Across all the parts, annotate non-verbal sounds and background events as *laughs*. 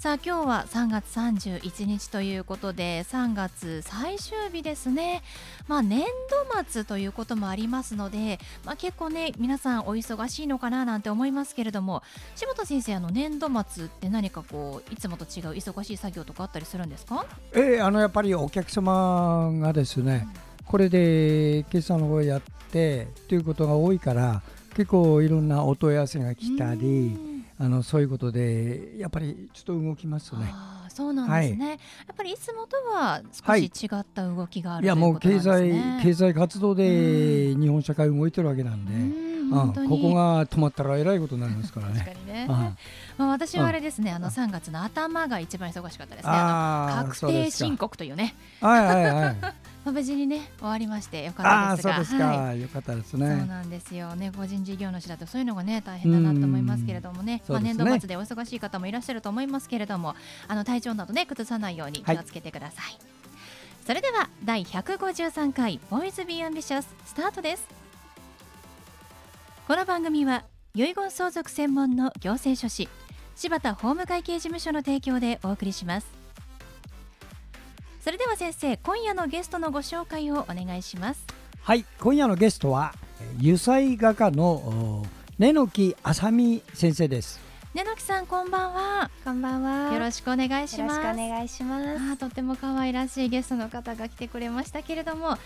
さあ今日は3月31日ということで3月最終日ですね。まあ年度末ということもありますのでまあ結構ね皆さんお忙しいのかななんて思いますけれども柴田先生あの年度末って何かこういつもと違う忙しい作業とかあったりするんですか？えー、あのやっぱりお客様がですね、うん、これで決算の方やってということが多いから結構いろんなお問い合わせが来たり、あのそういうことでやっぱりちょっと動きますね。そうなんですね、はい、やっぱりいつもとは少し違った動きがある、はい、いやもう経済経済活動で日本社会動いてるわけなんで、うん、ここが止まったらえらいことになりますからね。確かにね。まあ私はあれですね、あの3月の頭が一番忙しかったですね。確定申告というね。はいはいはい。*laughs* まあ、無事にね終わりましてよかったですが。そうですか、はい、よかったですね。そうなんですよね。個人事業主だとそういうのがね大変だなと思いますけれどもね、ね、まあ、年度末でお忙しい方もいらっしゃると思いますけれどもあの体調などね崩さないように気をつけてください、はい、それでは第153回ボーイズビーアンビシャススタートです。この番組は遺言相続専門の行政書士柴田法務会計事務所の提供でお送りしますそれでは先生今夜のゲストのご紹介をお願いします。はい今夜のゲストは油彩画家の根木あさみ先生です。根木さんこんばんは。こんばんは。よろしくお願いします。よろしくお願いします。あとても可愛らしいゲストの方が来てくれましたけれども。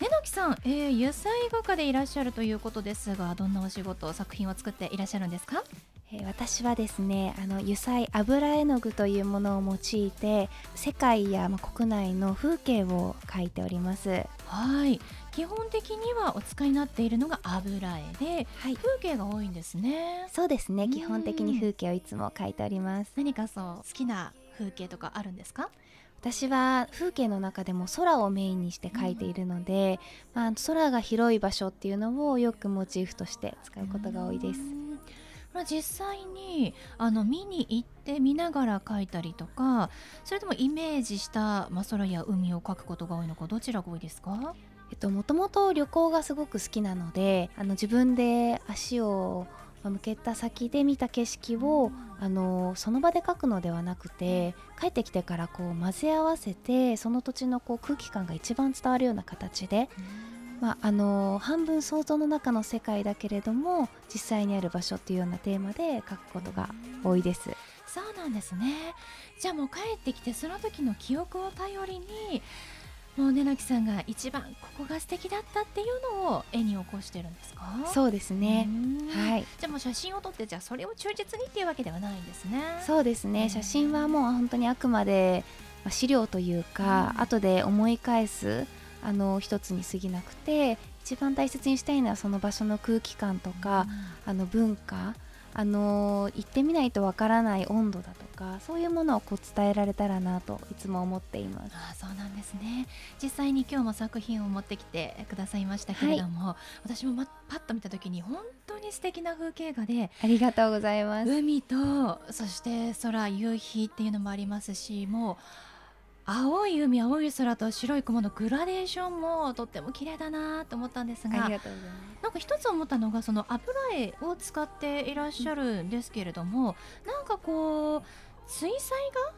根木さん、えー、油彩画家でいらっしゃるということですがどんなお仕事作品を作っていらっしゃるんですか？え私はですねあの油彩油絵の具というものを用いて世界や、ま国内の風景を描いております。はい。基本的にはお使いになっているのが油絵で、はい、風景が多いんですね。そうですね。基本的に風景をいつも描いております。何かそう好きな風景とかあるんですか？私は風景の中でも空をメインにして描いているので、うん、まあ、空が広い場所っていうのをよくモチーフとして使うことが多いです。まあ、実際にあの見に行って見ながら描いたりとかそれともイメージした、まあ、空や海を描くことが多いのかどちらが多いですか？えっと、もともと旅行がすごく好きなのであの自分で足を向けた先で見た景色をあのその場で描くのではなくて帰ってきてからこう混ぜ合わせてその土地のこう空気感が一番伝わるような形で。まあ、あの半分想像の中の世界だけれども実際にある場所っていうようなテーマで書くことが多いです。そうなんですね。じゃあもう帰ってきてその時の記憶を頼りにもう根木さんが一番ここが素敵だったっていうのを絵に起こしてるんですか？そうですね。はい。じゃあもう写真を撮ってじゃあそれを忠実にっていうわけではないんですね。そうですね。写真はもう本当にあくまで資料というか、うん、後で思い返すあの一つに過ぎなくて一番大切にしたいのはその場所の空気感とか、うん、あの文化あの行ってみないとわからない温度だとかそういうものをこう伝えられたらなといつも思っています。あそうなんですね。実際に今日も作品を持ってきてくださいましたけれども、はい、私も、ま、パッと見た時に本当に素敵な風景画でありがとうございます。海とそして空夕日っていうのもありますしもう青い海青い空と白い雲のグラデーションもとっても綺麗だなと思ったんですがなんか一つ思ったのがその油絵を使っていらっしゃるんですけれども、うん、なんかこう水彩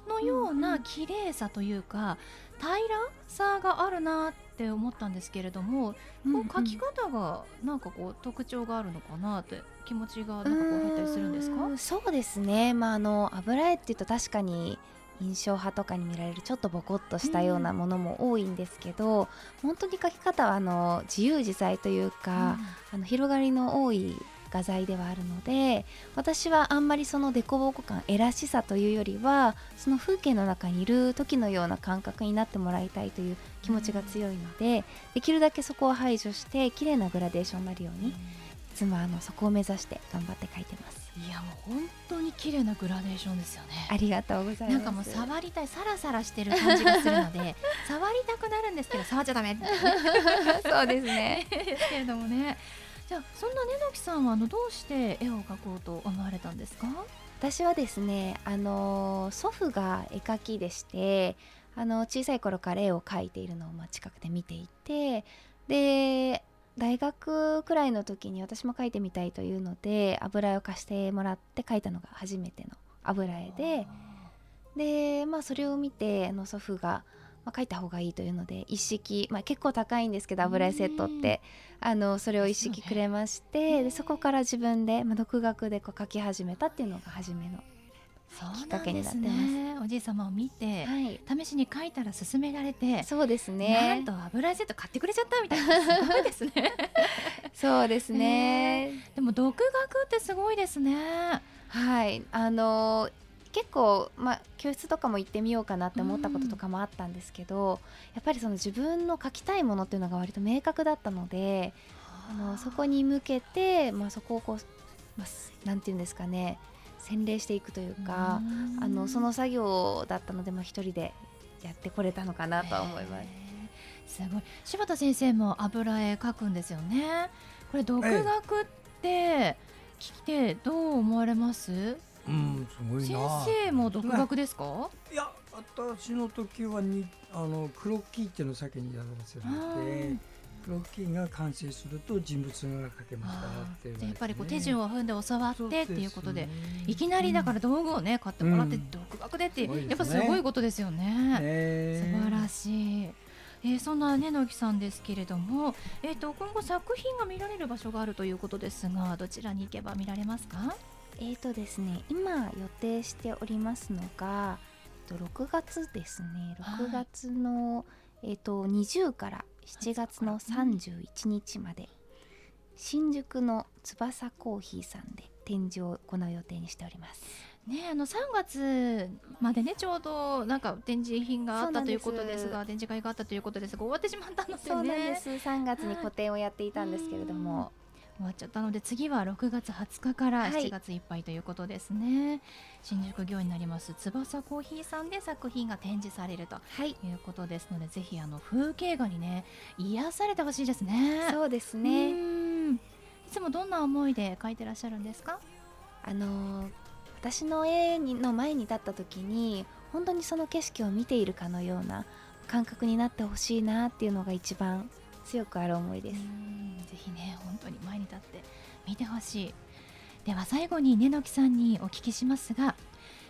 画のような綺麗さというか、平らさがあるなって思ったんですけれども、うんうん、こう描き方がなんかこう特徴があるのかなって気持ちがなんかこう入ったりするんですか？そうですね、まあ、あの油絵っていうと確かに印象派とかに見られるちょっとボコッとしたようなものも多いんですけど、うん、本当に描き方はあの自由自在というか、うん、あの広がりの多い画材ではあるので私はあんまりその凸凹感えらしさというよりはその風景の中にいる時のような感覚になってもらいたいという気持ちが強いのでできるだけそこを排除して綺麗なグラデーションになるようにいつもあのそこを目指して頑張って描いてますいやもう本当に綺麗なグラデーションですよね。ありがとうございます。なんかもう触りたいサラサラしてる感じがするので *laughs* 触りたくなるんですけど触っちゃダメ *laughs* そうですね。ですけれどもね。じゃあそんな根木さんはあのどうして絵を描こうと思われたんですか？私はですねあの祖父が絵描きでしてあの小さい頃から絵を描いているのをまあ近くで見ていてで大学くらいの時に私も描いてみたいというので油絵を貸してもらって描いたのが初めての油絵ででまあそれを見てあの祖父が、まあ、描いた方がいいというので一式、まあ、結構高いんですけど油絵セットって。あのそれを一式くれましてでそこから自分で、まあ、独学でこう描き始めたっていうのが初めのきっかけになってます。ね、おじい様を見て、はい。試しに書いたら勧められて、そうですなんねと油絵セット買ってくれちゃったみたいな。すごいですね。*laughs* そうですね、でも独学ってすごいですね。はい。あの結構、まあ、教室とかも行ってみようかなって思ったこととかもあったんですけど、やっぱりその自分の書きたいものっていうのが割と明確だったのであのそこに向けて、まあ、そこをこう、まあ、すなんていうんですかね洗礼していくというか、うん。あのその作業だったので、まあ、一人でやってこれたのかなとは思います。すごい。柴田先生も油絵描くんですよね。これ独学って聞いてどう思われます、うんすごい先な生も独学ですか、いや私の時はにあのクロッキーっていうのを先にやらせられて。クロッキー。が完成すると人物が描けますからっていうじゃあやっぱりこう手順を踏んで教わってっていうことでいいきなりだから道具をね買ってもらってうん独学でって、すごいですね。やっぱすごいことですよね。素晴らいしい。えーそんな根の木さんですけれども、えー、と今後作品が見られる場所があるということですがどちらに行けば見られますか？えーとですね、今予定しておりますのが、えっと6月ですね。はい。6月の、えー、と20から7月の31日まで新宿の翼コーヒーさんで展示を行う予定にしております。ねあの3月までねちょうどなんか展示品があったということですが展示会があったということですが終わってしまったのでね。そうなんです。3月に個展をやっていたんですけれども、終わっちゃったので次は6月20日からはい。7月いっぱいということですね、新宿御になります翼コーヒーさんで作品が展示されるとはい。いうことですのでぜひあの風景画にね癒されてほしいですね。そうですうねん。いつもどんな思いで描いてらっしゃるんですか？あのー私の絵にの前に立った時に本当にその景色を見ているかのような感覚になってほしいなっていうのが一番強くある思いです。うんぜひね本当に前に立って見てほしいでは最後に根の木さんにお聞きしますが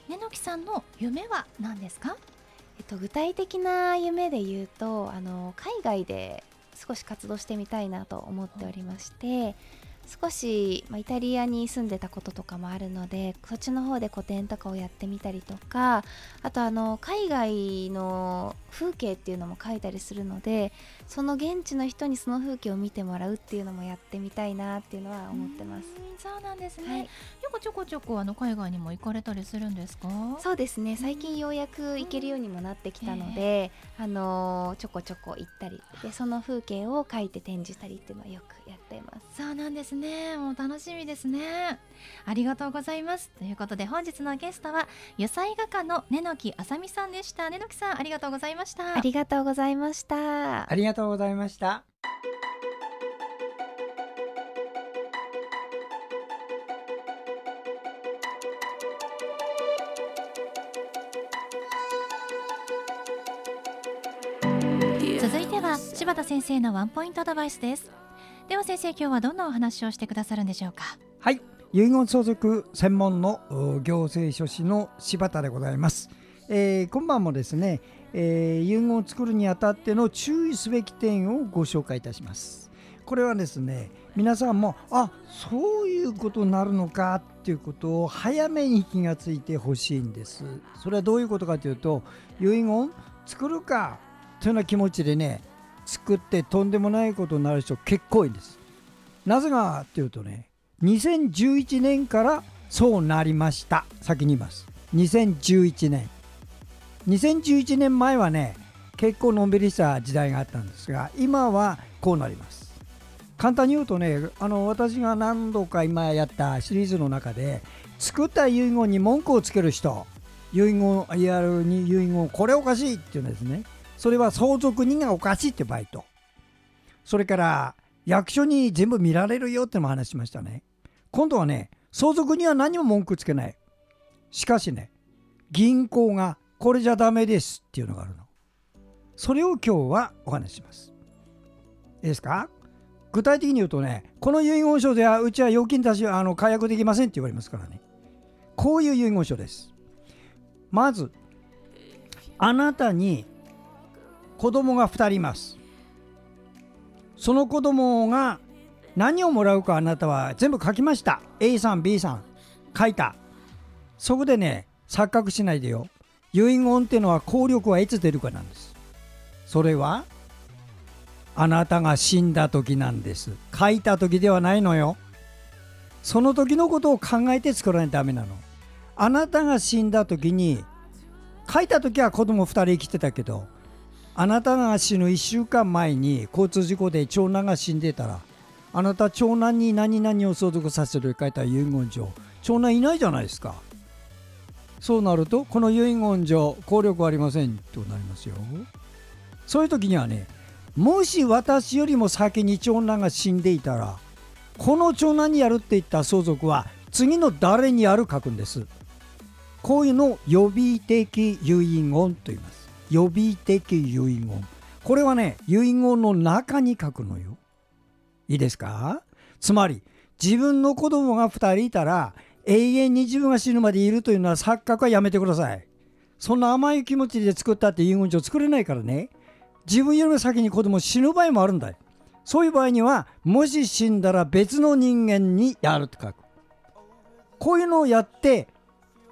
根の木さんの夢は何ですか？えっと、具体的な夢で言うとあの海外で少し活動してみたいなと思っておりまして少し、まあ、イタリアに住んでたこととかもあるのでそっちの方で個展とかをやってみたりとかあとあの海外の風景っていうのも描いたりするのでその現地の人にその風景を見てもらうっていうのもやってみたいなっていうのは思ってます。うんそうなんですね、はい、ちょこちょこちょこあの海外にも行かれたりするんですか？そうですね。最近ようやく行けるようにもなってきたので、あのーちょこちょこ行ったりでその風景を描いて展示したりっていうのはよくやっています。そうなんですね。もう楽しみですね。ありがとうございます。ということで本日のゲストは油彩画家の根の木あさみさんでした。根の木さんありがとうございました。ありがとうございました。ありがとうございました。続いては柴田先生のワンポイントアドバイスですでは先生今日はどんなお話をしてくださるんでしょうか？はい。遺言相続専門の行政書士の柴田でございます、えー今晩もですね、えー遺言を作るにあたっての注意すべき点をご紹介いたします。これはですね皆さんもあそういうことになるのかっていうことを早めに気がついてほしいんです。それはどういうことかというと遺言作るかというような気持ちでね作ってとんでもないことになる人結構多いんです。なぜかっていうとね2011年からそうなりました。先に言います。2011年。2011年前はね結構のんびりした時代があったんですが今はこうなります。簡単に言うとねあの私が何度か今やったシリーズの中で作った遺言に文句をつける人遺言やるに遺言これおかしいっていうんですね。それは相続人がおかしいって場合とそれから役所に全部見られるよっても話しましたね。今度はね相続には何も文句つけない。しかしね銀行がこれじゃダメですっていうのがあるの。それを今日はお話しします。いいですか？具体的に言うとねこの遺言書ではうちは預金出しあの解約できませんって言われますからね。こういう遺言書です。まずあなたに子供が2人います。その子供が何をもらうかあなたは全部書きました。A さん B さん書いた。そこでね錯覚しないでよ。遺言っていうのは効力はいつ出るかなんです。それはあなたが死んだ時なんです。書いた時ではないのよ。その時のことを考えて作らないとダメなの。あなたが死んだ時に書いた時は子供2人生きてたけどあなたが死ぬ1週間前に交通事故で長男が死んでたらあなた長男に何々を相続させると書いた遺言状。長男いないじゃないですか。そうなるとこの遺言状効力ありませんとなりますよ。そういう時にはねもし私よりも先に長男が死んでいたらこの長男にやるって言った相続は次の誰にやる書くんです。こういうのを予備的遺言と言います。予備的遺言。これはね遺言の中に書くのよ。いいですか？つまり自分の子供が2人いたら永遠に自分が死ぬまでいるというのは錯覚はやめてください。そんな甘い気持ちで作ったって遺言状作れないからね。自分よりも先に子供死ぬ場合もあるんだよそういう場合にはもし死んだら別の人間にやると書く。こういうのをやって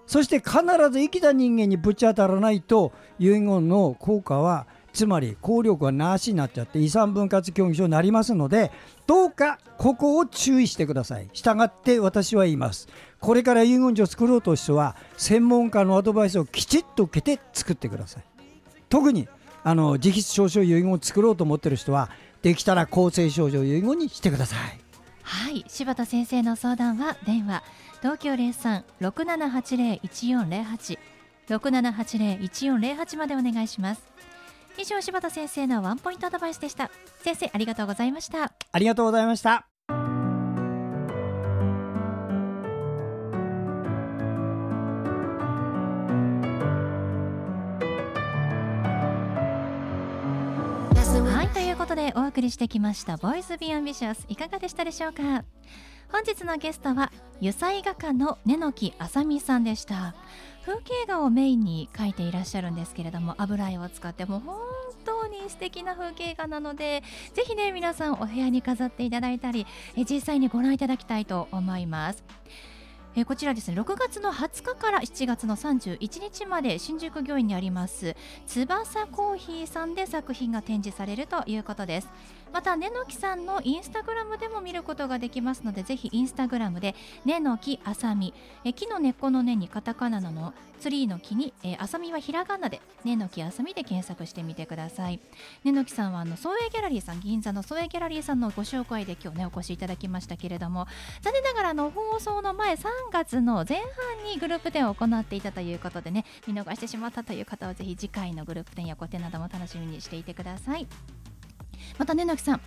そして必ず生きた人間にぶち当たらないと遺言の効果はつまり効力はなしになっちゃって遺産分割協議書になりますのでどうかここを注意してください。したがって私は言います。これから遺言書を作ろうとしては専門家のアドバイスをきちっと受けて作ってください。特にあの直筆証書遺言を作ろうと思っている人はできたら公正証書遺言にしてください。はい。柴田先生の相談は電話。東京零三六七八零一四零八。六七八零一四零八までお願いします。以上柴田先生のワンポイントアドバイスでした。先生ありがとうございました。ありがとうございました。はいということでお送りしてきました「ボーイズ・ビー・アンビシャス」いかがでしたでしょうか？本日のゲストは油彩画家の根の木あさみさんでした。風景画をメインに描いていらっしゃるんですけれども油絵を使っても本当に素敵な風景画なのでぜひね皆さんお部屋に飾っていただいたり実際にご覧いただきたいと思います。えーこちらですね6月の20日から7月の31日まで新宿御苑にあります翼コーヒーさんで作品が展示されるということです。また根の木さんのインスタグラムでも見ることができますのでぜひインスタグラムで根の木あさみ木の根っこの根にカタカナのツリーの木に、えーあさみはひらがなで根の木あさみで検索してみてください。根の木さんはあの創営ギャラリーさん銀座の創営ギャラリーさんのご紹介で今日ねお越しいただきましたけれども残念ながらあの放送の前3月の前半にグループ展を行っていたということでね見逃してしまったという方はぜひ次回のグループ展や個展なども楽しみにしていてください。またねなきさん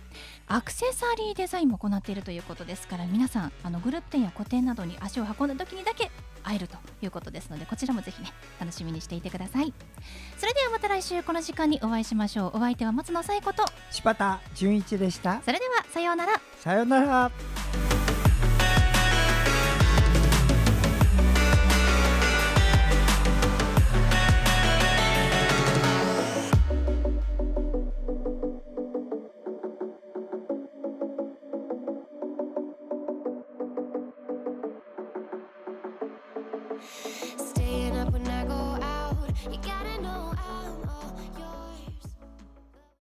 アクセサリーデザインも行っているということですから皆さんあのグループ展や個展などに足を運んだ時にだけ会えるということですのでこちらもぜひね楽しみにしていてください。それではまた来週この時間にお会いしましょう。お相手は松野紗友子と柴田純一でした。それではさようなら。さようなら